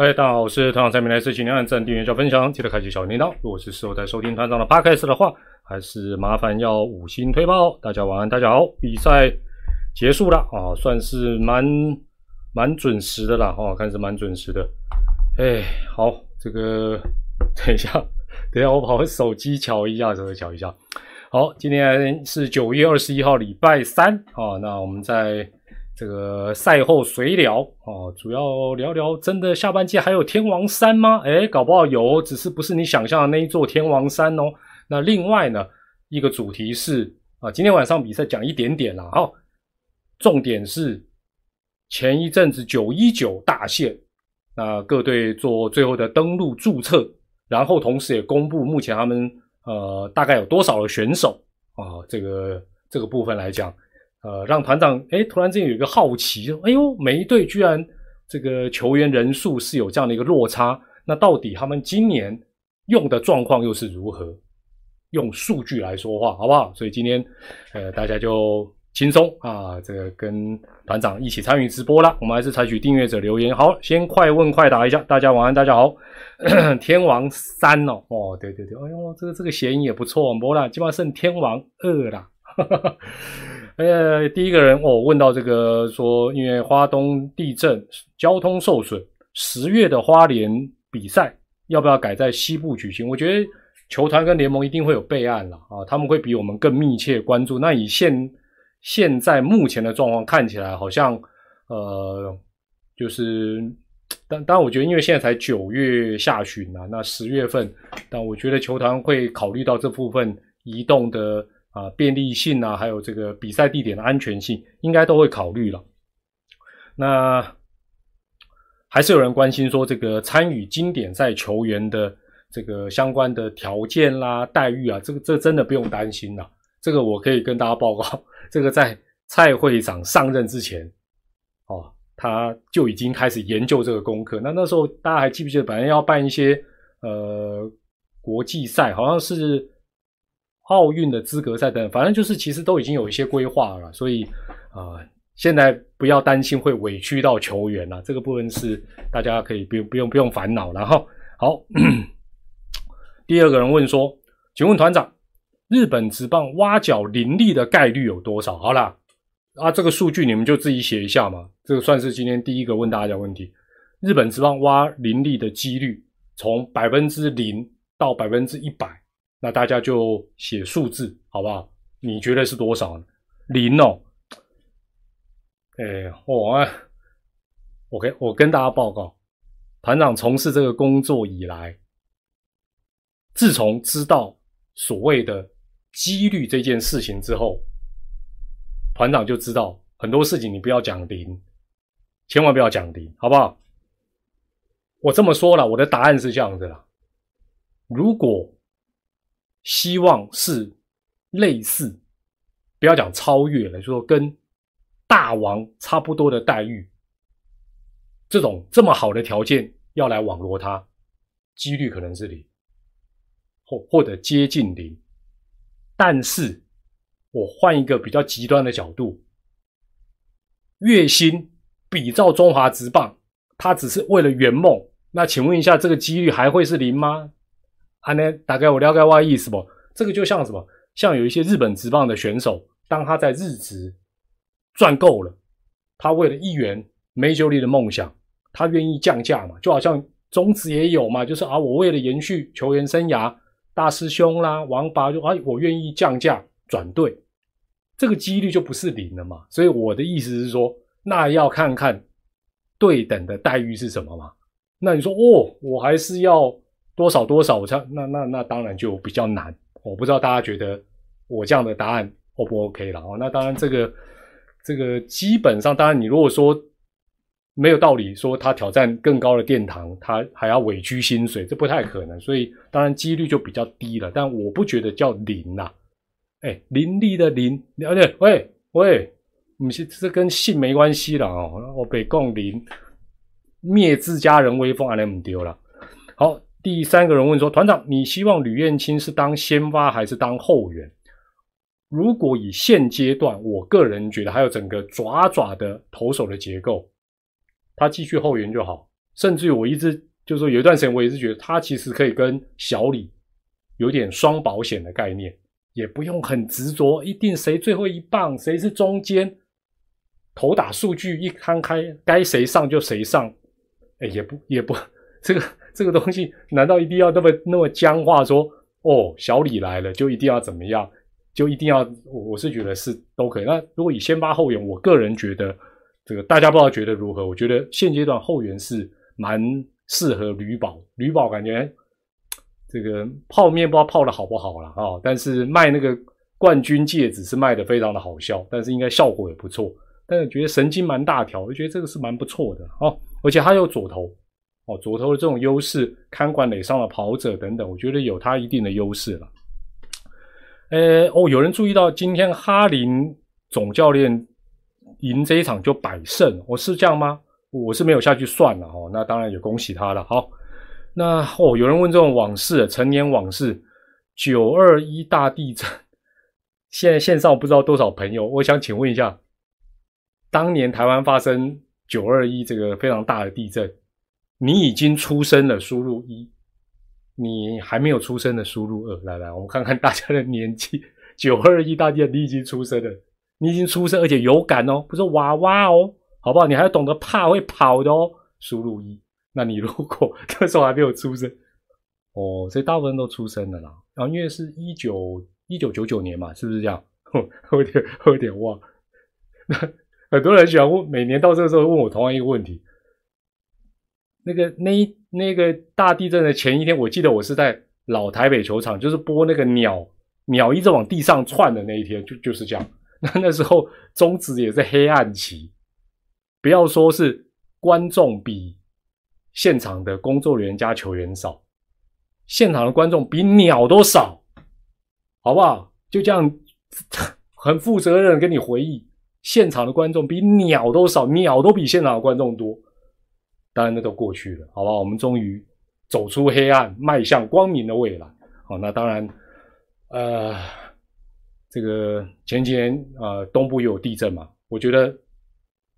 嗨，大家好，我是团长蔡明来，是请您按赞、订阅、加分享，记得开启小铃铛。如果是时候在收听团长的 podcast 的话，还是麻烦要五星推爆。大家晚安，大家好，比赛结束了啊，算是蛮蛮准时的啦，哦，看是蛮准时的。哎，好，这个等一下，等一下，我把我手机瞧一下，稍微瞧一下。好，今天是九月二十一号，礼拜三啊，那我们在。这个赛后随聊哦，主要聊聊真的下半季还有天王山吗？哎，搞不好有，只是不是你想象的那一座天王山哦。那另外呢，一个主题是啊，今天晚上比赛讲一点点啦。好，重点是前一阵子九一九大限，那各队做最后的登录注册，然后同时也公布目前他们呃大概有多少的选手啊，这个这个部分来讲。呃，让团长哎，突然间有一个好奇，哎呦，每一队居然这个球员人数是有这样的一个落差，那到底他们今年用的状况又是如何？用数据来说话，好不好？所以今天呃，大家就轻松啊，这个跟团长一起参与直播啦。我们还是采取订阅者留言，好，先快问快答一下，大家晚安，大家好。天王三哦，哦，对对对，哎呦，这个这个谐音也不错，没啦，基本上剩天王二啦。呃，第一个人哦，问到这个说，因为花东地震交通受损，十月的花莲比赛要不要改在西部举行？我觉得球团跟联盟一定会有备案了啊，他们会比我们更密切关注。那以现现在目前的状况看起来，好像呃，就是，但但我觉得，因为现在才九月下旬啊，那十月份，但我觉得球团会考虑到这部分移动的。啊，便利性啊，还有这个比赛地点的安全性，应该都会考虑了。那还是有人关心说，这个参与经典赛球员的这个相关的条件啦、待遇啊，这个这真的不用担心了。这个我可以跟大家报告，这个在蔡会长上任之前，哦，他就已经开始研究这个功课。那那时候大家还记不记得，本来要办一些呃国际赛，好像是。奥运的资格赛等，反正就是其实都已经有一些规划了，所以啊，现在不要担心会委屈到球员了，这个部分是大家可以不用不用不用烦恼。然后好，第二个人问说，请问团长，日本职棒挖角林立的概率有多少？好啦，啊，这个数据你们就自己写一下嘛，这个算是今天第一个问大家的问题。日本职棒挖林立的几率从百分之零到百分之一百。那大家就写数字好不好？你觉得是多少呢？零哦。哎，我我跟我跟大家报告，团长从事这个工作以来，自从知道所谓的几率这件事情之后，团长就知道很多事情你不要讲零，千万不要讲零，好不好？我这么说了，我的答案是这样子啦，如果。希望是类似，不要讲超越了，就说跟大王差不多的待遇，这种这么好的条件要来网罗他，几率可能是零，或或者接近零。但是我换一个比较极端的角度，月薪比照中华职棒，他只是为了圆梦，那请问一下，这个几率还会是零吗？啊，那大概我了解我的意思不？这个就像什么？像有一些日本职棒的选手，当他在日职赚够了，他为了一元 Major League 的梦想，他愿意降价嘛？就好像中职也有嘛，就是啊，我为了延续球员生涯，大师兄啦、王八就啊，我愿意降价转队，这个几率就不是零了嘛。所以我的意思是说，那要看看对等的待遇是什么嘛？那你说哦，我还是要。多少多少，我猜那那那当然就比较难。我不知道大家觉得我这样的答案 O 不 OK 了哦？那当然，这个这个基本上，当然你如果说没有道理说他挑战更高的殿堂，他还要委屈薪水，这不太可能。所以当然几率就比较低了。但我不觉得叫零呐，哎，林立的林，而且喂喂，你是这跟姓没关系了哦。我北贡林灭自家人威风，阿连唔丢了。好。第三个人问说：“团长，你希望吕彦青是当先发还是当后援？如果以现阶段，我个人觉得还有整个爪爪的投手的结构，他继续后援就好，甚至于我一直就是说有一段时间我也是觉得他其实可以跟小李有点双保险的概念，也不用很执着，一定谁最后一棒，谁是中间，头打数据一摊开，该谁上就谁上，哎，也不也不这个这个东西，难道一定要那么那么僵化？说哦，小李来了就一定要怎么样？就一定要，我我是觉得是都可以。那如果以先发后援，我个人觉得，这个大家不知道觉得如何？我觉得现阶段后援是蛮适合吕宝，吕宝感觉这个泡面不知道泡的好不好了啊。但是卖那个冠军戒指是卖的非常的好笑，但是应该效果也不错。但是觉得神经蛮大条，我觉得这个是蛮不错的哦。而且他有左投哦，左投的这种优势，看管垒上的跑者等等，我觉得有他一定的优势了。呃哦，有人注意到今天哈林总教练赢这一场就百胜，我是这样吗？我是没有下去算了哦。那当然也恭喜他了。好，那哦，有人问这种往事，陈年往事，九二一大地震，现在线上不知道多少朋友，我想请问一下，当年台湾发生九二一这个非常大的地震，你已经出生了，输入一。你还没有出生的输入二，来来，我们看看大家的年纪。九二一大地，你已经出生了，你已经出生，而且有感哦，不是娃娃哦，好不好？你还要懂得怕会跑的哦，输入一。那你如果那时候还没有出生，哦，所以大部分都出生了啦。然后因为是一九一九九九年嘛，是不是这样？有点有点忘。那 很多人喜欢问，每年到这个时候问我同样一个问题。那个那那个大地震的前一天，我记得我是在老台北球场，就是播那个鸟鸟一直往地上窜的那一天，就就是这样。那那时候中职也是黑暗期，不要说是观众比现场的工作人员加球员少，现场的观众比鸟都少，好不好？就这样很负责任跟你回忆，现场的观众比鸟都少，鸟都比现场的观众多。当然，那都过去了，好吧？我们终于走出黑暗，迈向光明的未来。好，那当然，呃，这个前几年啊，东部又有地震嘛。我觉得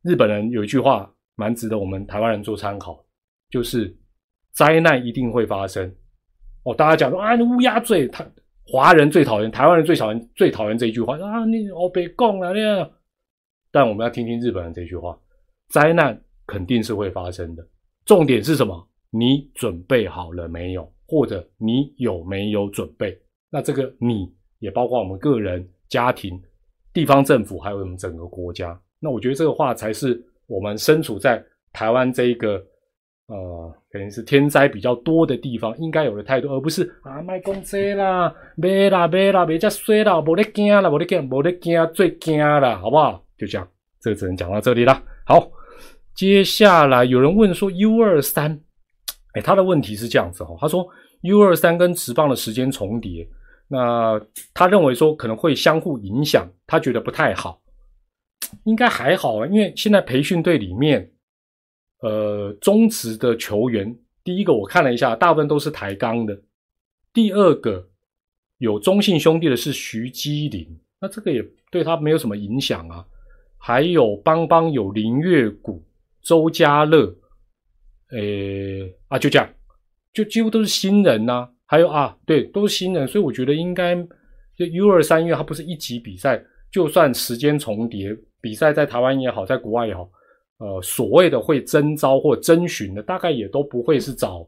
日本人有一句话蛮值得我们台湾人做参考，就是灾难一定会发生。哦，大家讲说啊，乌鸦嘴，他华人最讨厌，台湾人最讨厌最讨厌这一句话啊，你哦别讲了那样。但我们要听听日本人这句话，灾难。肯定是会发生的。重点是什么？你准备好了没有？或者你有没有准备？那这个你也包括我们个人、家庭、地方政府，还有我们整个国家。那我觉得这个话才是我们身处在台湾这一个呃，肯定是天灾比较多的地方应该有的态度，而不是啊，卖公车啦，别啦，别啦，别再衰啦，无得惊啦，无得惊，无得惊，最惊啦，好不好？就这样，这个只能讲到这里了。好。接下来有人问说 U 二三，哎，他的问题是这样子哈，他说 U 二三跟职棒的时间重叠，那他认为说可能会相互影响，他觉得不太好，应该还好啊，因为现在培训队里面，呃，中职的球员，第一个我看了一下，大部分都是抬杠的，第二个有中信兄弟的是徐基林，那这个也对他没有什么影响啊，还有邦邦有林月谷。周家乐，诶啊，就这样，就几乎都是新人呐。还有啊，对，都是新人，所以我觉得应该就 U 二三，因为它不是一级比赛，就算时间重叠，比赛在台湾也好，在国外也好，呃，所谓的会征招或征询的，大概也都不会是找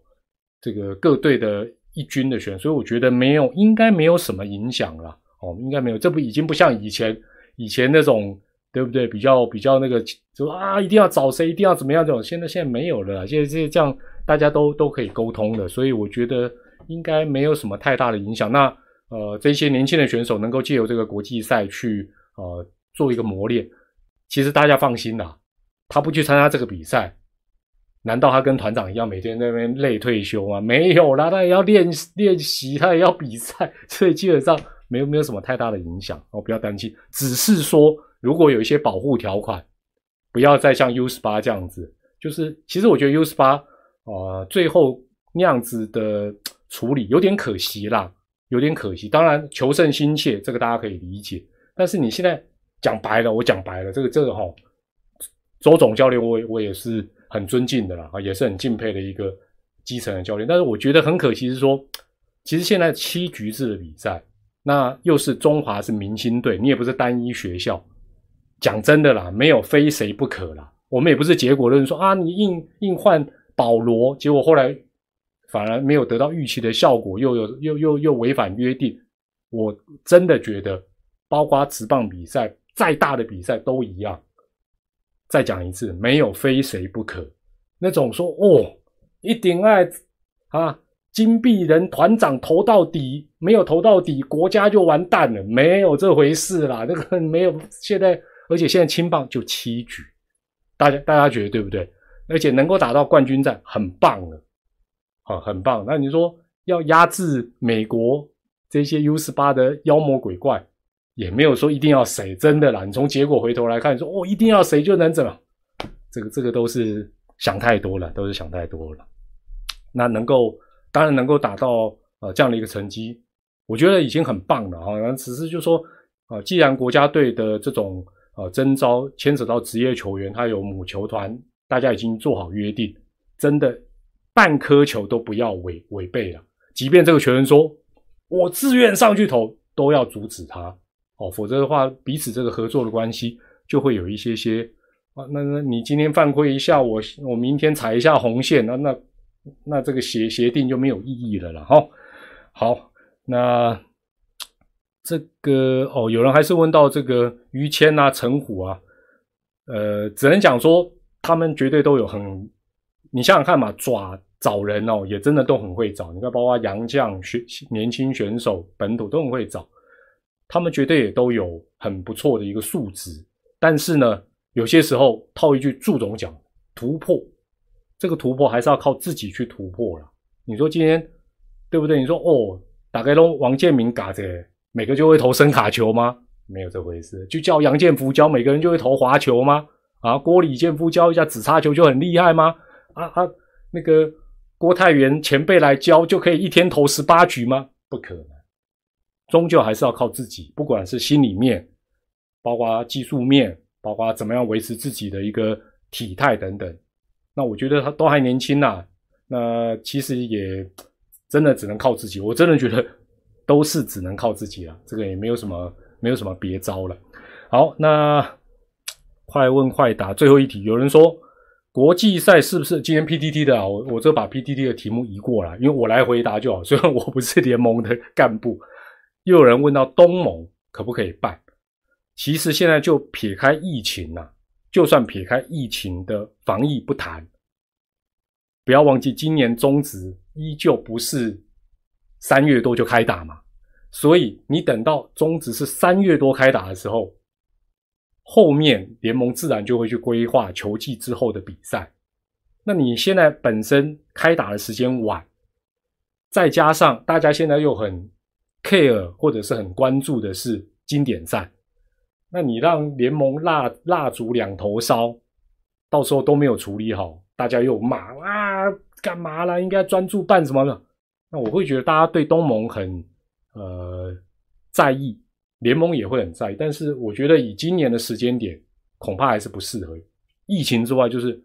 这个各队的一军的选，所以我觉得没有，应该没有什么影响了。哦，应该没有，这不已经不像以前以前那种。对不对？比较比较那个，就啊，一定要找谁，一定要怎么样这种，现在现在没有了。现在这这样，大家都都可以沟通的，所以我觉得应该没有什么太大的影响。那呃，这些年轻的选手能够借由这个国际赛去呃做一个磨练，其实大家放心啦。他不去参加这个比赛，难道他跟团长一样每天在那边累退休吗？没有啦，他也要练练习，他也要比赛，所以基本上没有没有什么太大的影响哦，不要担心，只是说。如果有一些保护条款，不要再像 U 十八这样子，就是其实我觉得 U 十八啊，最后那样子的处理有点可惜啦，有点可惜。当然求胜心切，这个大家可以理解。但是你现在讲白了，我讲白了，这个这个哈，周总教练我我也是很尊敬的啦，啊，也是很敬佩的一个基层的教练。但是我觉得很可惜是说，其实现在七局制的比赛，那又是中华是明星队，你也不是单一学校。讲真的啦，没有非谁不可啦。我们也不是结果论说啊，你硬硬换保罗，结果后来反而没有得到预期的效果，又有又又又违反约定。我真的觉得，包括职棒比赛，再大的比赛都一样。再讲一次，没有非谁不可。那种说哦，一定爱啊，金币人团长投到底，没有投到底，国家就完蛋了，没有这回事啦。这个没有，现在而且现在青棒就七局，大家大家觉得对不对？而且能够打到冠军战，很棒了，啊，很棒。那你说要压制美国这些 U 十八的妖魔鬼怪？也没有说一定要谁，真的啦。你从结果回头来看，说哦，一定要谁就能怎么？这个这个都是想太多了，都是想太多了。那能够当然能够达到呃这样的一个成绩，我觉得已经很棒了啊。只是就说啊，既然国家队的这种呃征招牵扯到职业球员，他有母球团，大家已经做好约定，真的半颗球都不要违违背了。即便这个球员说我自愿上去投，都要阻止他。哦，否则的话，彼此这个合作的关系就会有一些些啊。那那你今天犯规一下，我我明天踩一下红线，那那那这个协协定就没有意义了了哈。好，那这个哦，有人还是问到这个于谦啊、陈虎啊，呃，只能讲说他们绝对都有很，你想想看嘛，抓找人哦，也真的都很会找。你看，包括杨将选年轻选手，本土都很会找。他们绝对也都有很不错的一个素质，但是呢，有些时候套一句祝总讲，突破这个突破还是要靠自己去突破了。你说今天对不对？你说哦，打开龙王建民嘎着，每个就会投声卡球吗？没有这回事。就叫杨建福教每个人就会投滑球吗？啊，郭李建夫教一下紫叉球就很厉害吗？啊啊，那个郭泰元前辈来教就可以一天投十八局吗？不可能。终究还是要靠自己，不管是心里面，包括技术面，包括怎么样维持自己的一个体态等等。那我觉得他都还年轻呐，那其实也真的只能靠自己。我真的觉得都是只能靠自己了，这个也没有什么没有什么别招了。好，那快问快答，最后一题，有人说国际赛是不是今天 PTT 的啊？我我就把 PTT 的题目移过来，因为我来回答就好。虽然我不是联盟的干部。又有人问到东盟可不可以办？其实现在就撇开疫情呐，就算撇开疫情的防疫不谈，不要忘记今年中职依旧不是三月多就开打嘛。所以你等到中职是三月多开打的时候，后面联盟自然就会去规划球季之后的比赛。那你现在本身开打的时间晚，再加上大家现在又很。care 或者是很关注的是经典赛，那你让联盟蜡蜡烛两头烧，到时候都没有处理好，大家又骂啊，干嘛啦？应该专注办什么了？那我会觉得大家对东盟很呃在意，联盟也会很在意，但是我觉得以今年的时间点，恐怕还是不适合。疫情之外，就是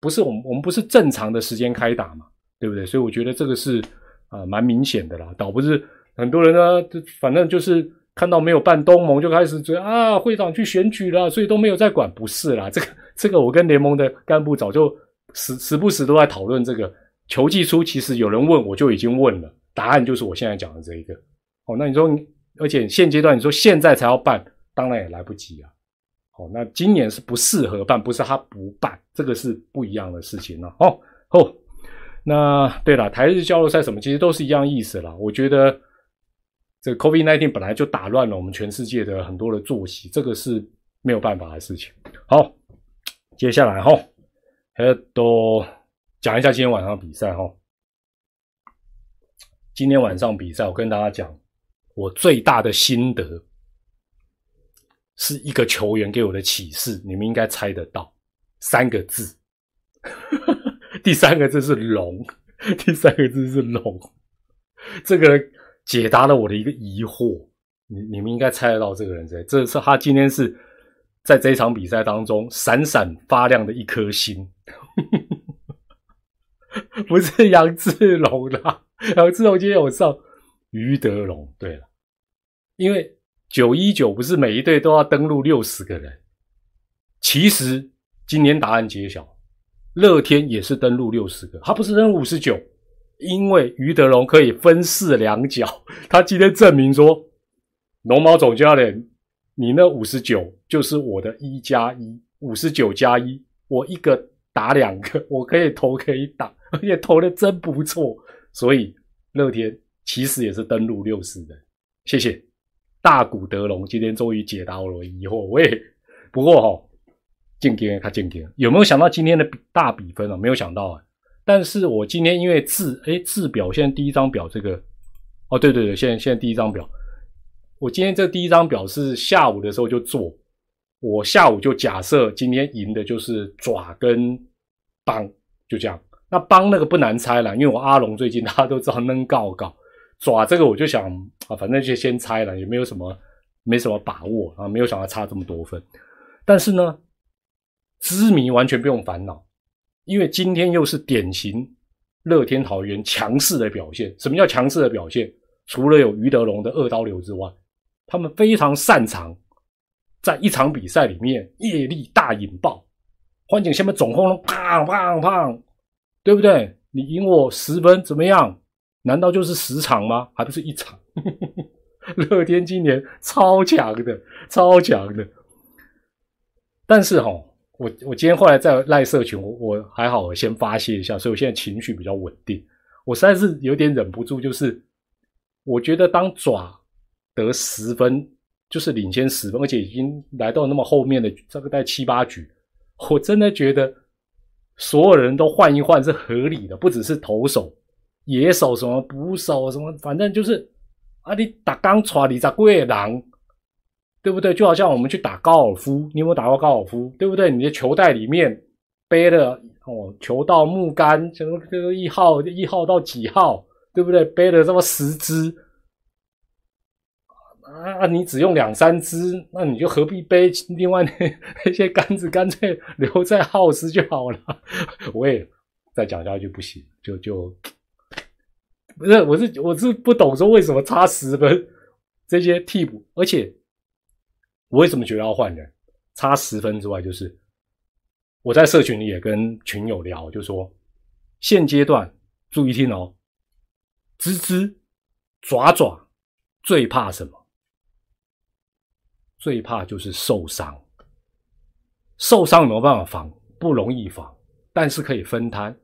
不是我们我们不是正常的时间开打嘛，对不对？所以我觉得这个是啊蛮明显的啦，倒不是。很多人呢，就反正就是看到没有办东盟，就开始觉得啊，会长去选举了，所以都没有在管。不是啦，这个这个，我跟联盟的干部早就时时不时都在讨论这个。球季初其实有人问，我就已经问了，答案就是我现在讲的这一个。哦，那你说，而且现阶段你说现在才要办，当然也来不及啊。哦，那今年是不适合办，不是他不办，这个是不一样的事情了。哦哦，那对了，台日交流赛什么，其实都是一样意思啦。我觉得。这 COVID-19 本来就打乱了我们全世界的很多的作息，这个是没有办法的事情。好，接下来哈，还都讲一下今天晚上比赛哈。今天晚上比赛，我跟大家讲，我最大的心得是一个球员给我的启示，你们应该猜得到，三个字，第三个字是龙，第三个字是龙，这个。解答了我的一个疑惑，你你们应该猜得到这个人谁？这是他今天是在这一场比赛当中闪闪发亮的一颗星，不是杨志龙啦，杨志龙今天有上于德龙。对了，因为九一九不是每一队都要登录六十个人，其实今年答案揭晓，乐天也是登录六十个，他不是登五十九，因为于德龙可以分饰两角，他今天证明说，龙猫总教练。你那五十九就是我的一加一，五十九加一，我一个打两个，我可以投可以打，而且投的真不错。所以乐天其实也是登陆六十的。谢谢大古德龙，今天终于解答我的疑惑。喂，不过哈，进天他进天，有没有想到今天的大比分啊？没有想到啊。但是我今天因为字哎字表现在第一张表这个，哦对对对，现在现在第一张表。我今天这第一张表是下午的时候就做，我下午就假设今天赢的就是爪跟帮，就这样。那帮那个不难猜了，因为我阿龙最近大家都知道能告告爪这个我就想啊，反正就先猜了，也没有什么没什么把握啊，没有想到差这么多分。但是呢，知迷完全不用烦恼，因为今天又是典型乐天桃园强势的表现。什么叫强势的表现？除了有余德龙的二刀流之外。他们非常擅长在一场比赛里面业力大引爆，欢景下面总轰隆砰砰砰，对不对？你赢我十分怎么样？难道就是十场吗？还不是一场？乐天今年超强的，超强的。但是哈，我我今天后来在赖社群，我我还好，我先发泄一下，所以我现在情绪比较稳定。我实在是有点忍不住，就是我觉得当爪。得十分就是领先十分，而且已经来到那么后面的这个在七八局，我真的觉得所有人都换一换是合理的，不只是投手、野手什么捕手什么，反正就是啊，你打钢船你在贵狼，对不对？就好像我们去打高尔夫，你有没有打过高尔夫？对不对？你的球袋里面背了哦，球道木杆，什么这个一号一号到几号，对不对？背了这么十支。啊，你只用两三支，那你就何必背另外那 那些杆子，干脆留在耗时就好了。我也再讲下去不行，就就不是，我是我是不懂说为什么差十分这些替补，而且我为什么觉得要换人？差十分之外，就是我在社群里也跟群友聊，就说现阶段注意听哦，吱吱爪爪最怕什么？最怕就是受伤，受伤有没有办法防？不容易防，但是可以分摊，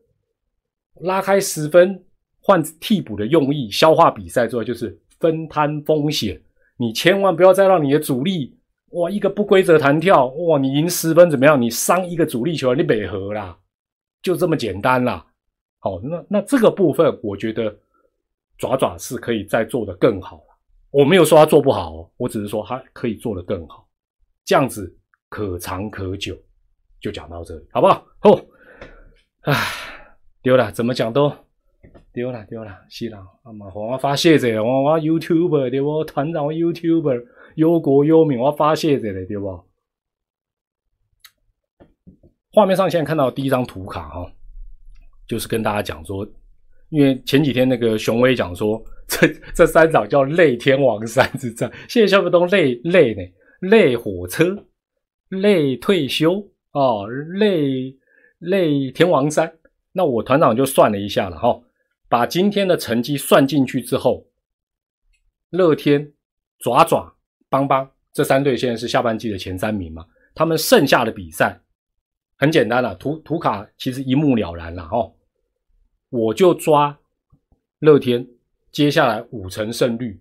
拉开十分换替补的用意，消化比赛之后就是分摊风险。你千万不要再让你的主力哇一个不规则弹跳哇，你赢十分怎么样？你伤一个主力球员你北河啦，就这么简单啦。好，那那这个部分我觉得爪爪是可以再做的更好。我没有说他做不好，我只是说他可以做得更好，这样子可长可久。就讲到这里，好不好？哦，唉，丢了，怎么讲都丢了，丢了，是啦。啊嘛，我发泄者，我我 YouTuber 对不？团长 YouTuber 忧国忧民，我发泄者嘞，对不？画面上现在看到第一张图卡哈，就是跟大家讲说，因为前几天那个雄威讲说。这这三场叫累天王山之战，现在全部都累累呢，累火车，累退休哦，累累天王山。那我团长就算了一下了哈，把今天的成绩算进去之后，乐天、爪爪、邦邦这三队现在是下半季的前三名嘛？他们剩下的比赛很简单了，图图卡其实一目了然了哦，我就抓乐天。接下来五成胜率，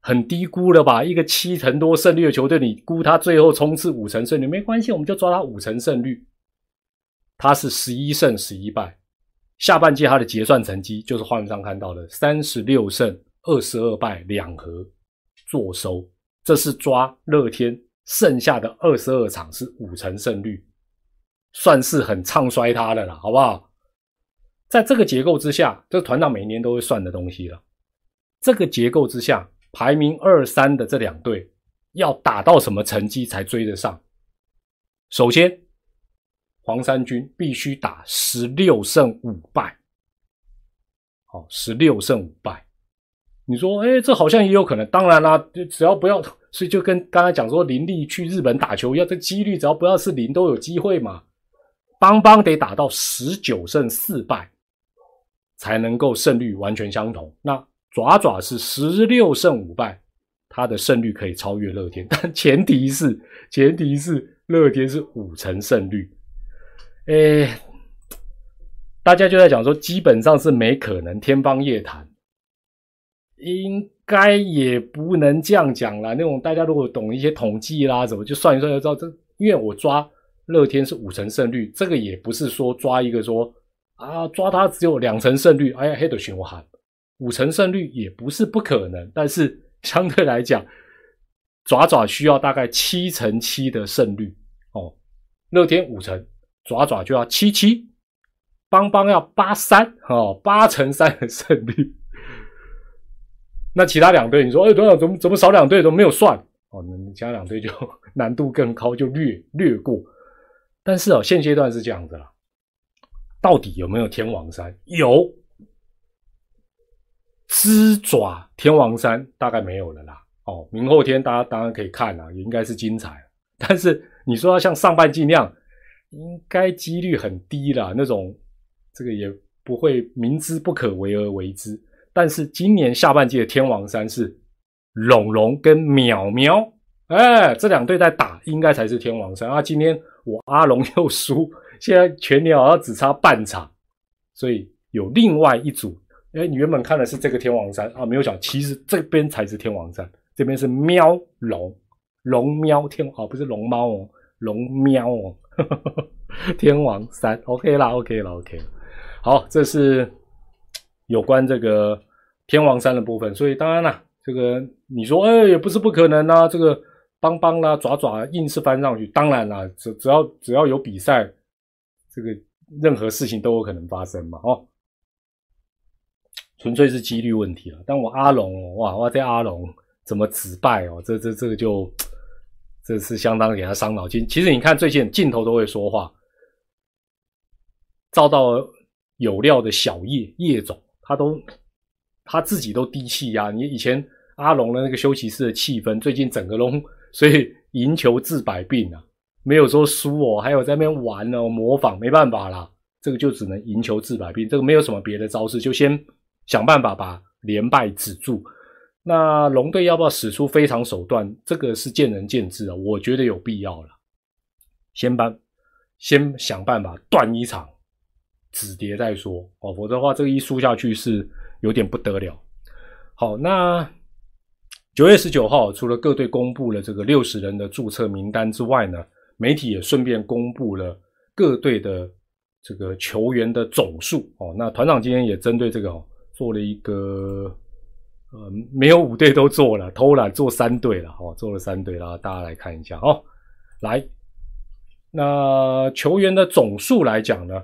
很低估了吧？一个七成多胜率的球队，你估他最后冲刺五成胜率没关系，我们就抓他五成胜率。他是十一胜十一败，下半季他的结算成绩就是画面上看到的三十六胜二十二败两和坐收。这是抓乐天剩下的二十二场是五成胜率，算是很唱衰他的了，好不好？在这个结构之下，这团长每年都会算的东西了。这个结构之下，排名二三的这两队要打到什么成绩才追得上？首先，黄衫军必须打十六胜五败。好，十六胜五败。你说，哎，这好像也有可能。当然啦，就只要不要，所以就跟刚才讲说林立去日本打球一样，这几率只要不要是零，都有机会嘛。邦邦得打到十九胜四败，才能够胜率完全相同。那爪爪是十六胜五败，他的胜率可以超越乐天，但前提是前提是乐天是五成胜率。哎，大家就在讲说，基本上是没可能，天方夜谭。应该也不能这样讲啦。那种大家如果懂一些统计啦，怎么就算一算就知道这？因为我抓乐天是五成胜率，这个也不是说抓一个说啊抓他只有两成胜率，哎呀黑的循环，五成胜率也不是不可能。但是相对来讲，爪爪需要大概七成七的胜率哦，乐天五成，爪爪就要七七，邦邦要八三哦，八成三的胜率。那其他两队，你说，哎，多少？怎么怎么少两队？怎么没有算？哦，那其他两队就 难度更高，就略略过。但是哦，现阶段是这样子了。到底有没有天王山？有，狮爪天王山大概没有了啦。哦，明后天大家当然可以看了，也应该是精彩。但是你说要像上半季那样，应该几率很低了。那种这个也不会明知不可为而为之。但是今年下半季的天王山是龙龙跟淼淼，哎，这两队在打，应该才是天王山啊。今天我阿龙又输，现在全年好像只差半场，所以有另外一组。哎，你原本看的是这个天王山啊，没有想，其实这边才是天王山，这边是喵龙龙喵天哦，不是龙猫哦，龙喵哦，天王山，OK 啦，OK 啦，OK。好，这是有关这个。天王山的部分，所以当然啦，这个你说，哎，也不是不可能啊。这个邦邦啦、爪爪硬是翻上去，当然啦，只只要只要有比赛，这个任何事情都有可能发生嘛，哦，纯粹是几率问题了。但我阿龙，哇哇，这阿龙怎么止败哦？这这这个就这是相当给他伤脑筋。其实你看，最近镜头都会说话，照到有料的小叶叶总，他都。他自己都低气压，你以前阿龙的那个休息室的气氛，最近整个龙，所以赢球治百病啊，没有说输哦，还有在那边玩哦，模仿，没办法啦，这个就只能赢球治百病，这个没有什么别的招式，就先想办法把连败止住。那龙队要不要使出非常手段，这个是见仁见智啊，我觉得有必要了，先把先想办法断一场止跌再说哦，否则的话，这个一输下去是。有点不得了。好，那九月十九号，除了各队公布了这个六十人的注册名单之外呢，媒体也顺便公布了各队的这个球员的总数。哦，那团长今天也针对这个哦，做了一个呃，没有五队都做了，偷懒做三队了。哦，做了三队了，大家来看一下哦。来，那球员的总数来讲呢？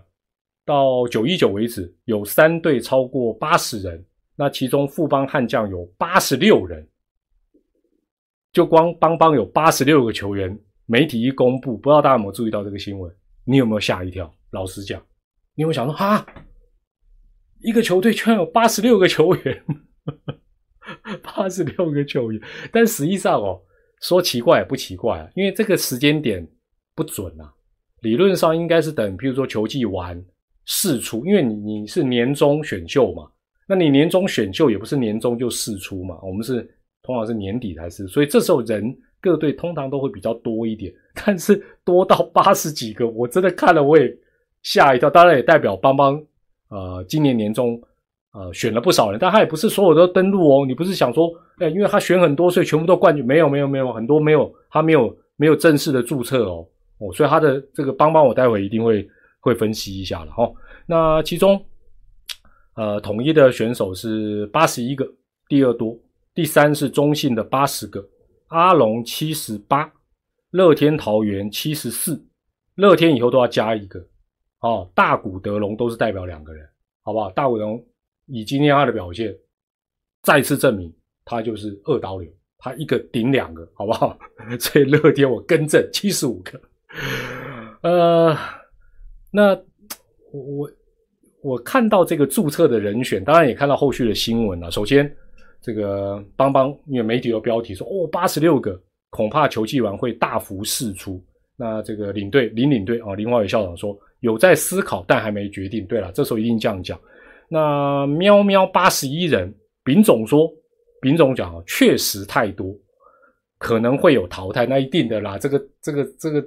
到九一九为止，有三队超过八十人，那其中富邦悍将有八十六人，就光邦邦有八十六个球员。媒体一公布，不知道大家有没有注意到这个新闻？你有没有吓一跳？老实讲，你有没有想说哈，一个球队居然有八十六个球员，八十六个球员？但实际上哦，说奇怪也不奇怪啊，因为这个时间点不准啊。理论上应该是等，譬如说球季完。试出，因为你你是年终选秀嘛，那你年终选秀也不是年终就试出嘛，我们是通常是年底才是，所以这时候人各队通常都会比较多一点，但是多到八十几个，我真的看了我也吓一跳。当然也代表邦邦呃今年年终呃选了不少人，但他也不是所有都登录哦，你不是想说哎，因为他选很多，所以全部都冠军？没有没有没有，很多没有他没有没有正式的注册哦哦，所以他的这个邦邦我待会一定会。会分析一下了哈，那其中，呃，统一的选手是八十一个，第二多，第三是中信的八十个，阿龙七十八，乐天桃园七十四，乐天以后都要加一个，哦，大谷德龙都是代表两个人，好不好？大谷德龙以今天他的表现，再次证明他就是二刀流，他一个顶两个，好不好？所以乐天我更正七十五个。呃，那我我我看到这个注册的人选，当然也看到后续的新闻了。首先，这个邦邦因为媒体有标题说哦八十六个，恐怕球季完会大幅释出。那这个领队林领队啊，林华伟校长说有在思考，但还没决定。对了，这时候一定这样讲。那喵喵八十一人，丙总说，丙总讲啊，确实太多，可能会有淘汰，那一定的啦。这个这个这个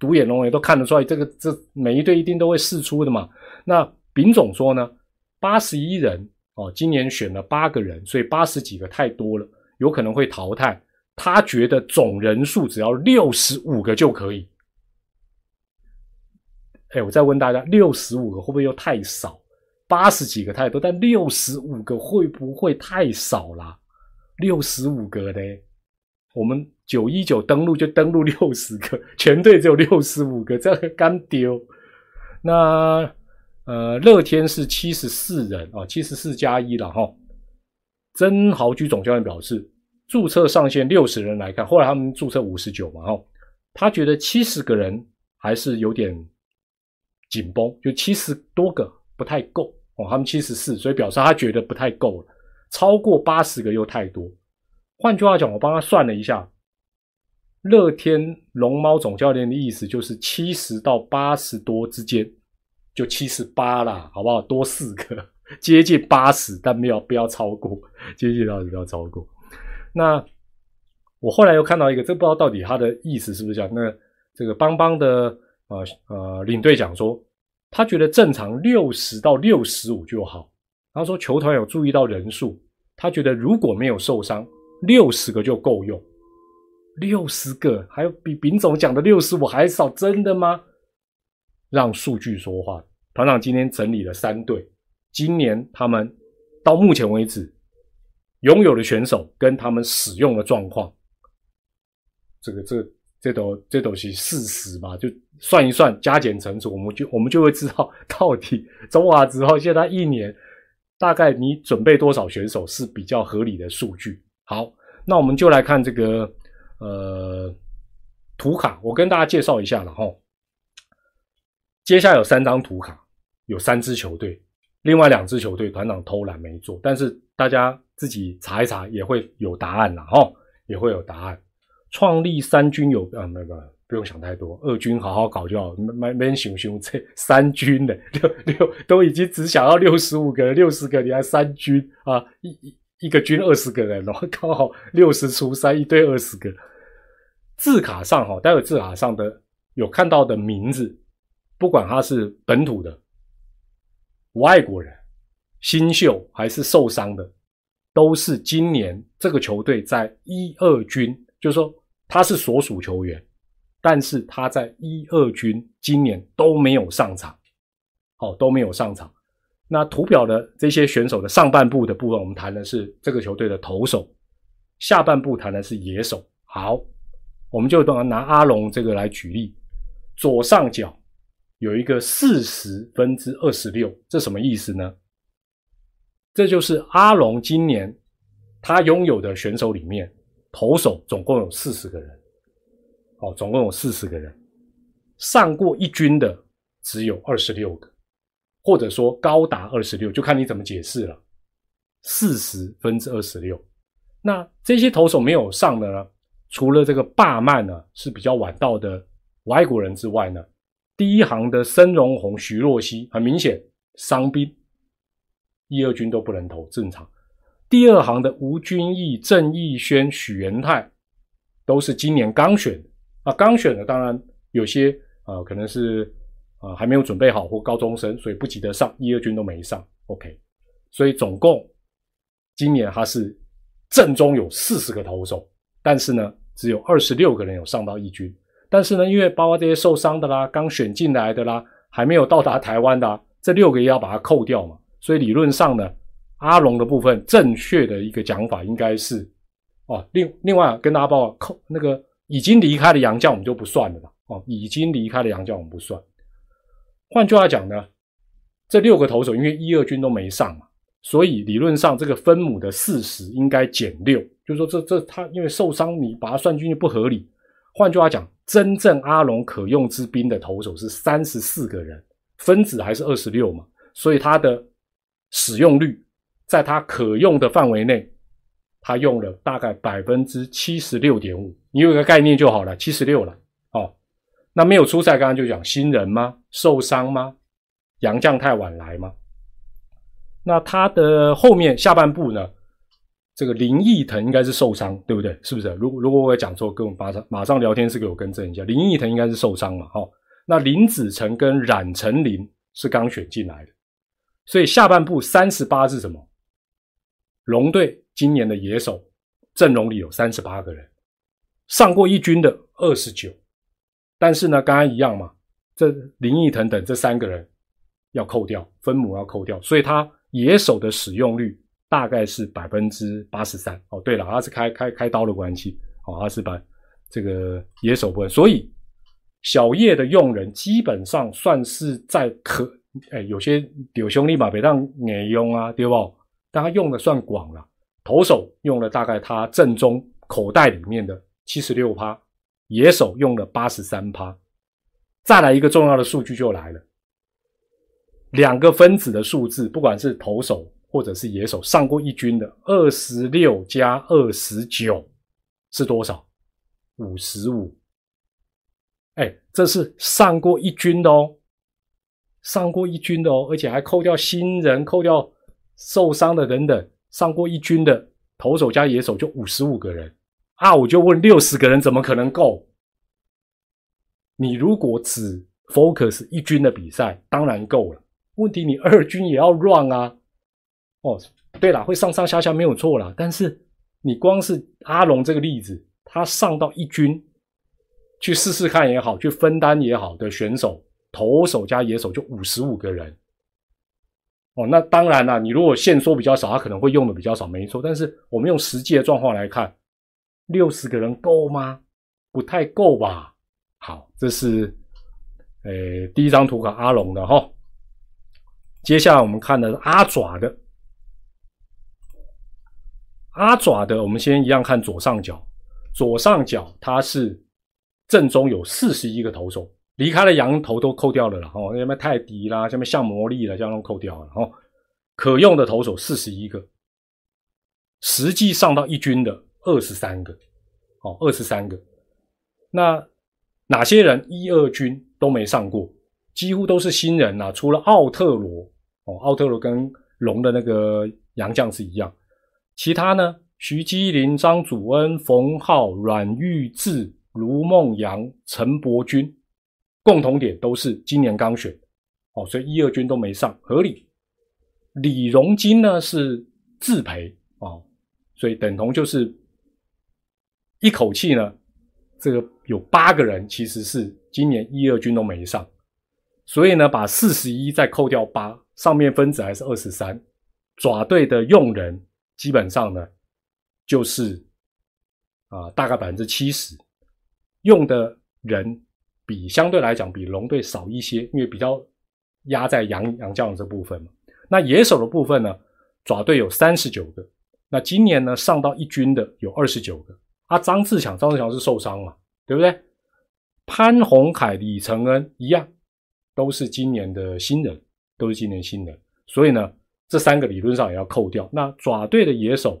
独眼龙也都看得出来，这个这每一队一定都会试出的嘛。那丙总说呢，八十一人哦，今年选了八个人，所以八十几个太多了，有可能会淘汰。他觉得总人数只要六十五个就可以。哎，我再问大家，六十五个会不会又太少？八十几个太多，但六十五个会不会太少啦？六十五个呢，我们九一九登录就登录六十个，全队只有六十五个，这个干丢。那呃，乐天是七十四人啊，七十四加一了哈。曾豪居总教练表示，注册上限六十人来看，后来他们注册五十九嘛哈，他觉得七十个人还是有点紧绷，就七十多个。不太够哦，他们七十四，所以表示他觉得不太够了。超过八十个又太多。换句话讲，我帮他算了一下，乐天龙猫总教练的意思就是七十到八十多之间，就七十八啦，好不好？多四个，接近八十，但没有不要超过，接近到不要超过。那我后来又看到一个，这不知道到底他的意思是不是讲？那这个邦邦的呃呃领队讲说。他觉得正常六十到六十五就好。他说球团有注意到人数，他觉得如果没有受伤，六十个就够用。六十个还有比丙总讲的六十五还少，真的吗？让数据说话。团长今天整理了三队，今年他们到目前为止拥有的选手跟他们使用的状况，这个这。这都这都是事实嘛？就算一算，加减乘除，我们就我们就会知道 到底中华之后现在一年大概你准备多少选手是比较合理的数据。好，那我们就来看这个呃图卡，我跟大家介绍一下了哈。接下来有三张图卡，有三支球队，另外两支球队团长偷懒没做，但是大家自己查一查也会有答案了哈，也会有答案。创立三军有啊，那个不用想太多，二军好好搞就好。没没人熊熊这三军的六六都已经只想要六十五个、六十个，你还三军啊？一一一个军二十个人，然 后刚好六十除三，一堆二十个。字卡上哈，待会字卡上的有看到的名字，不管他是本土的、外国人、新秀还是受伤的，都是今年这个球队在一二军。就是说他是所属球员，但是他在一二军今年都没有上场，好都没有上场。那图表的这些选手的上半部的部分，我们谈的是这个球队的投手，下半部谈的是野手。好，我们就拿阿龙这个来举例，左上角有一个四十分之二十六，这什么意思呢？这就是阿龙今年他拥有的选手里面。投手总共有四十个人，哦，总共有四十个人，上过一军的只有二十六个，或者说高达二十六，就看你怎么解释了。四十分之二十六，那这些投手没有上的呢？除了这个霸曼呢是比较晚到的外国人之外呢，第一行的申荣宏、徐若曦很明显伤兵，一二军都不能投，正常。第二行的吴君义、郑义轩、许元泰，都是今年刚选的啊，刚选的当然有些啊，可能是啊还没有准备好或高中生，所以不急得上，一二军都没上。OK，所以总共今年他是正中有四十个投手，但是呢，只有二十六个人有上到一军。但是呢，因为包括这些受伤的啦、刚选进来的啦、还没有到达台湾的这六个也要把它扣掉嘛，所以理论上呢。阿龙的部分，正确的一个讲法应该是，哦，另另外跟大家报，扣那个已经离开的洋将我们就不算了吧，哦，已经离开的洋将我们不算。换句话讲呢，这六个投手因为一二军都没上嘛，所以理论上这个分母的四十应该减六，就是说这这他因为受伤，你把他算进去不合理。换句话讲，真正阿龙可用之兵的投手是三十四个人，分子还是二十六嘛，所以他的使用率在他可用的范围内，他用了大概百分之七十六点五。你有一个概念就好了，七十六了哦。那没有出赛，刚刚就讲新人吗？受伤吗？杨将太晚来吗？那他的后面下半部呢？这个林义腾应该是受伤，对不对？是不是？如果如果我讲错，跟我马上马上聊天室给我更正一下。林义腾应该是受伤嘛？哈，那林子成跟冉成林是刚选进来的，所以下半部三十八是什么？龙队今年的野手阵容里有三十八个人，上过一军的二十九，但是呢，刚刚一样嘛，这林义腾等这三个人要扣掉，分母要扣掉，所以他野手的使用率。大概是百分之八十三哦。对了，他是开开开刀的关系哦，他是把这个野手部分，所以小叶的用人基本上算是在可哎，有些有兄弟嘛，别让眼用啊，对不？但他用的算广了，投手用了大概他正中口袋里面的七十六趴，野手用了八十三趴。再来一个重要的数据就来了，两个分子的数字，不管是投手。或者是野手上过一军的二十六加二十九是多少？五十五。哎，这是上过一军的哦，上过一军的哦，而且还扣掉新人、扣掉受伤的等等，上过一军的投手加野手就五十五个人啊！我就问，六十个人怎么可能够？你如果只 focus 一军的比赛，当然够了。问题你二军也要 run 啊。哦，对了，会上上下下没有错啦。但是你光是阿龙这个例子，他上到一军去试试看也好，去分担也好的选手，投手加野手就五十五个人。哦，那当然了，你如果线缩比较少，他可能会用的比较少，没错。但是我们用实际的状况来看，六十个人够吗？不太够吧。好，这是呃第一张图卡阿龙的哈。接下来我们看的是阿爪的。阿爪的，我们先一样看左上角，左上角它是正中有四十一个投手，离开了羊头都扣掉了啦，哦，什么泰迪啦，什么像魔力啦，这样都扣掉了，哦，可用的投手四十一个，实际上到一军的二十三个，哦，二十三个，那哪些人一二军都没上过，几乎都是新人呐，除了奥特罗，哦，奥特罗跟龙的那个洋将是一样。其他呢？徐基林、张祖恩、冯浩、阮玉志、卢梦阳、陈伯君，共同点都是今年刚选，哦，所以一二军都没上，合理。李荣金呢是自赔哦，所以等同就是一口气呢，这个有八个人其实是今年一二军都没上，所以呢，把四十一再扣掉八，上面分子还是二十三，爪队的用人。基本上呢，就是啊，大概百分之七十用的人比相对来讲比龙队少一些，因为比较压在杨杨将这部分嘛。那野手的部分呢，爪队有三十九个，那今年呢上到一军的有二十九个。啊，张志强，张志强是受伤嘛，对不对？潘宏凯、李承恩一样，都是今年的新人，都是今年新人，所以呢。这三个理论上也要扣掉。那爪队的野手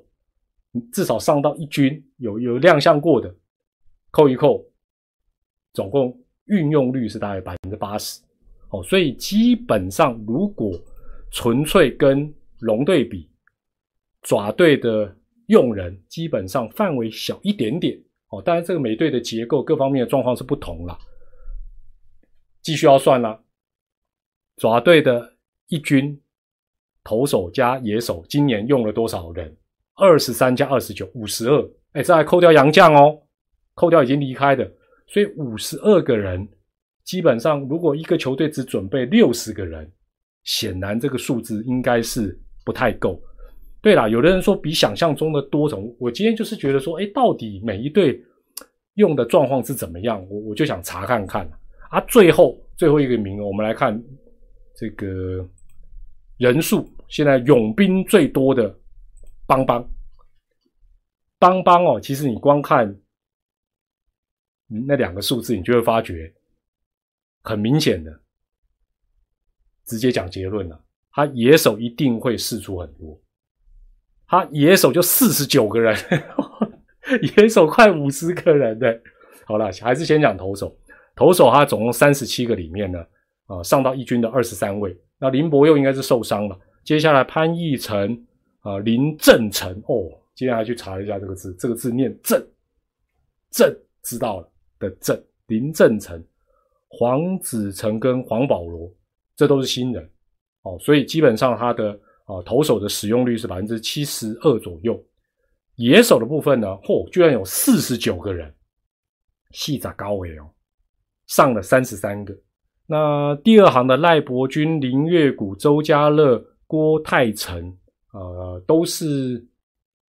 至少上到一军有有亮相过的，扣一扣，总共运用率是大概百分之八十。哦，所以基本上如果纯粹跟龙队比，爪队的用人基本上范围小一点点。哦，当然这个每队的结构各方面的状况是不同了。继续要算了，爪队的一军。投手加野手，今年用了多少人？二十三加二十九，五十二。哎，再来扣掉杨将哦，扣掉已经离开的，所以五十二个人。基本上，如果一个球队只准备六十个人，显然这个数字应该是不太够。对了，有的人说比想象中的多，种我今天就是觉得说，哎，到底每一队用的状况是怎么样？我我就想查看看啊。最后最后一个名额，我们来看这个人数。现在勇兵最多的邦邦，邦邦哦，其实你光看那两个数字，你就会发觉很明显的，直接讲结论了，他野手一定会试出很多，他野手就四十九个人，野手快五十个人的。好了，还是先讲投手。投手他总共三十七个里面呢，啊，上到一军的二十三位。那林博佑应该是受伤了。接下来潘奕成啊，林正成哦，接下来去查一下这个字，这个字念正，正知道了的正，林正成、黄子成跟黄保罗，这都是新人哦，所以基本上他的啊投手的使用率是百分之七十二左右。野手的部分呢，嚯，居然有四十九个人。细杂高位哦，上了三十三个。那第二行的赖伯君、林月谷、周家乐、郭泰成，呃，都是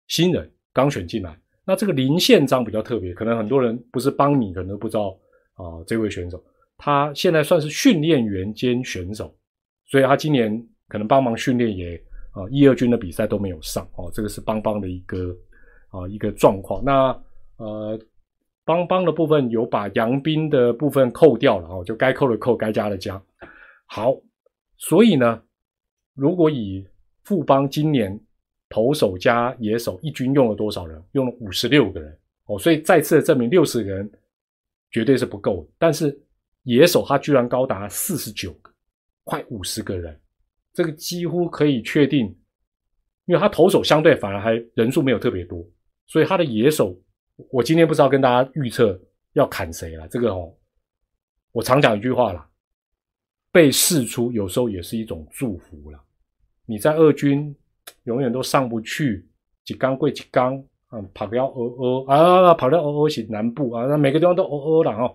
新人刚选进来。那这个林宪章比较特别，可能很多人不是帮你，可能都不知道啊。这位选手他现在算是训练员兼选手，所以他今年可能帮忙训练也啊，一二军的比赛都没有上哦。这个是邦邦的一个啊一个状况。那呃。邦邦的部分有把杨斌的部分扣掉了哦，就该扣的扣，该加的加。好，所以呢，如果以富邦今年投手加野手一军用了多少人？用了五十六个人哦，所以再次的证明六十个人绝对是不够的。但是野手他居然高达四十九个，快五十个人，这个几乎可以确定，因为他投手相对反而还人数没有特别多，所以他的野手。我今天不知道跟大家预测要砍谁了，这个哦，我常讲一句话啦，被试出有时候也是一种祝福了。你在二军永远都上不去，几缸贵几缸啊，跑掉鹅鹅啊，跑掉鹅鹅去南部啊，那每个地方都鹅鹅了哦。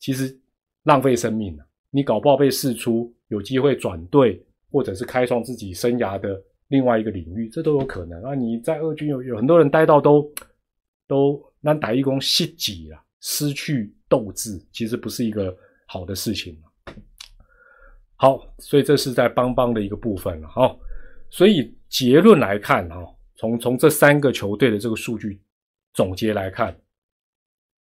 其实浪费生命了，你搞不好被试出，有机会转队，或者是开创自己生涯的另外一个领域，这都有可能啊。你在二军有有很多人待到都。都让打义工失己了，失去斗志，其实不是一个好的事情好，所以这是在邦邦的一个部分了哈。所以结论来看哈，从从这三个球队的这个数据总结来看，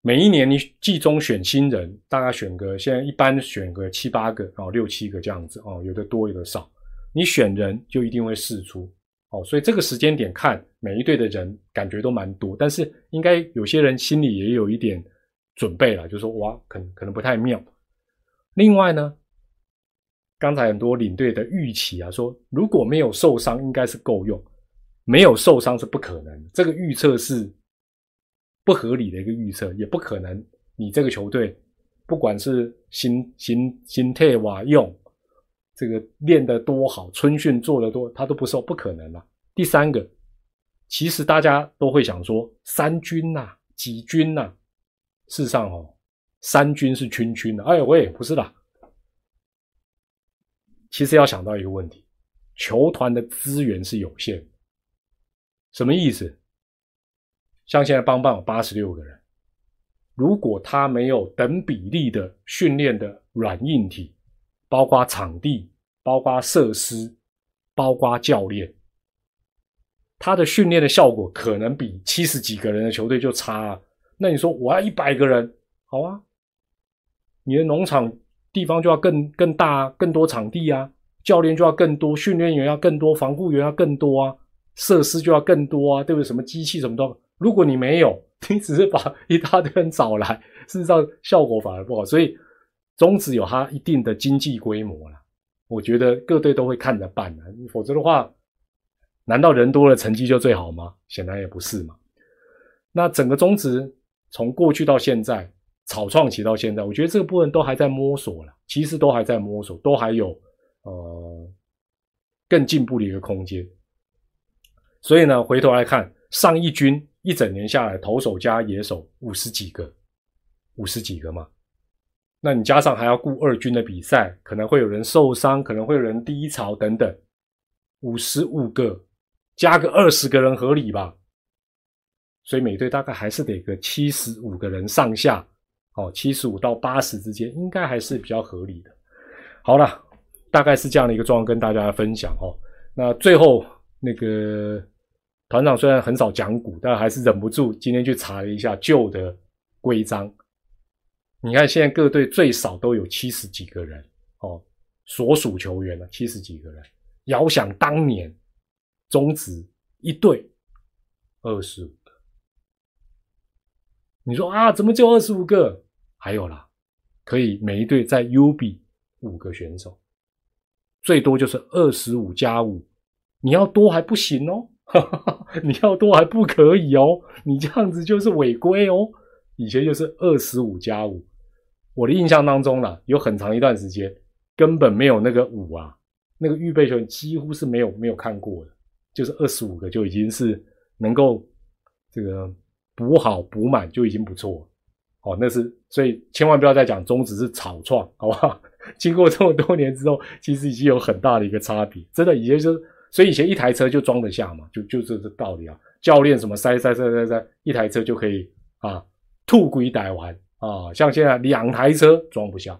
每一年你季中选新人，大概选个现在一般选个七八个哦，六七个这样子哦，有的多有的少，你选人就一定会试出。哦，所以这个时间点看每一队的人感觉都蛮多，但是应该有些人心里也有一点准备了，就说哇，可能可能不太妙。另外呢，刚才很多领队的预期啊，说如果没有受伤，应该是够用；没有受伤是不可能，这个预测是不合理的一个预测，也不可能。你这个球队不管是新新新特瓦用。这个练得多好，春训做得多，他都不受，不可能了。第三个，其实大家都会想说，三军呐，几军呐？事实上哦，三军是军军的。哎，喂，不是的。其实要想到一个问题，球团的资源是有限的。什么意思？像现在邦邦有八十六个人，如果他没有等比例的训练的软硬体。包括场地，包括设施，包括教练，他的训练的效果可能比七十几个人的球队就差啊。那你说我要一百个人，好啊，你的农场地方就要更更大，更多场地啊，教练就要更多，训练员要更多，防护员要更多啊，设施就要更多啊，对不对？什么机器什么都，如果你没有，你只是把一大堆人找来，事实上效果反而不好，所以。中职有它一定的经济规模了，我觉得各队都会看着办的，否则的话，难道人多了成绩就最好吗？显然也不是嘛。那整个中职从过去到现在，草创期到现在，我觉得这个部分都还在摸索了，其实都还在摸索，都还有呃更进步的一个空间。所以呢，回头来看上一军一整年下来，投手加野手五十几个，五十几个嘛。那你加上还要顾二军的比赛，可能会有人受伤，可能会有人低潮等等，五十五个加个二十个人合理吧？所以每队大概还是得个七十五个人上下，哦，七十五到八十之间，应该还是比较合理的。好了，大概是这样的一个状况跟大家分享哦。那最后那个团长虽然很少讲股，但还是忍不住今天去查了一下旧的规章。你看现在各队最少都有七十几个人哦，所属球员了七十几个人。遥想当年，中职一队二十五，你说啊，怎么就二十五个？还有啦，可以每一队再 U 比五个选手，最多就是二十五加五，你要多还不行哦。你要多还不可以哦，你这样子就是违规哦。以前就是二十五加五，我的印象当中啦，有很长一段时间根本没有那个五啊，那个预备球员几乎是没有没有看过的，就是二十五个就已经是能够这个补好补满就已经不错。哦，那是所以千万不要再讲中指是草创，好不好？经过这么多年之后，其实已经有很大的一个差别，真的以前就是。所以以前一台车就装得下嘛，就就这这道理啊。教练什么塞塞塞塞塞，一台车就可以啊，吐鬼逮完啊。像现在两台车装不下，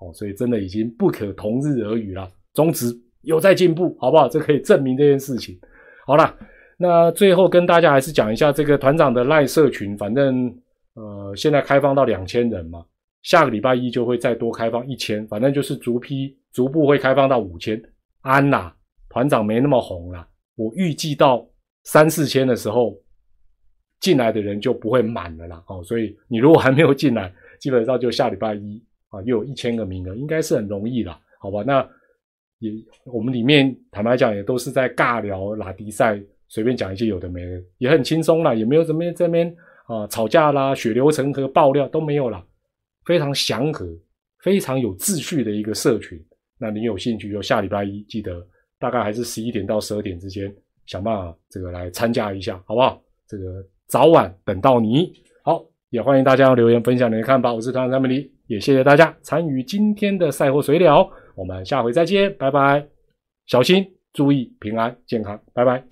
哦，所以真的已经不可同日而语了。中职有在进步，好不好？这可以证明这件事情。好了，那最后跟大家还是讲一下这个团长的赖社群，反正呃现在开放到两千人嘛，下个礼拜一就会再多开放一千，反正就是逐批逐步会开放到五千。安啦。团长没那么红了，我预计到三四千的时候，进来的人就不会满了啦。哦，所以你如果还没有进来，基本上就下礼拜一啊，又有一千个名额，应该是很容易啦，好吧？那也我们里面坦白讲，也都是在尬聊拉迪赛，随便讲一些有的没的，也很轻松啦，也没有怎么这边啊吵架啦、血流成河、爆料都没有啦，非常祥和、非常有秩序的一个社群。那你有兴趣就下礼拜一记得。大概还是十一点到十二点之间，想办法这个来参加一下，好不好？这个早晚等到你。好，也欢迎大家留言分享你的看法。我是团长张美丽，也谢谢大家参与今天的赛后随聊。我们下回再见，拜拜！小心，注意，平安健康，拜拜。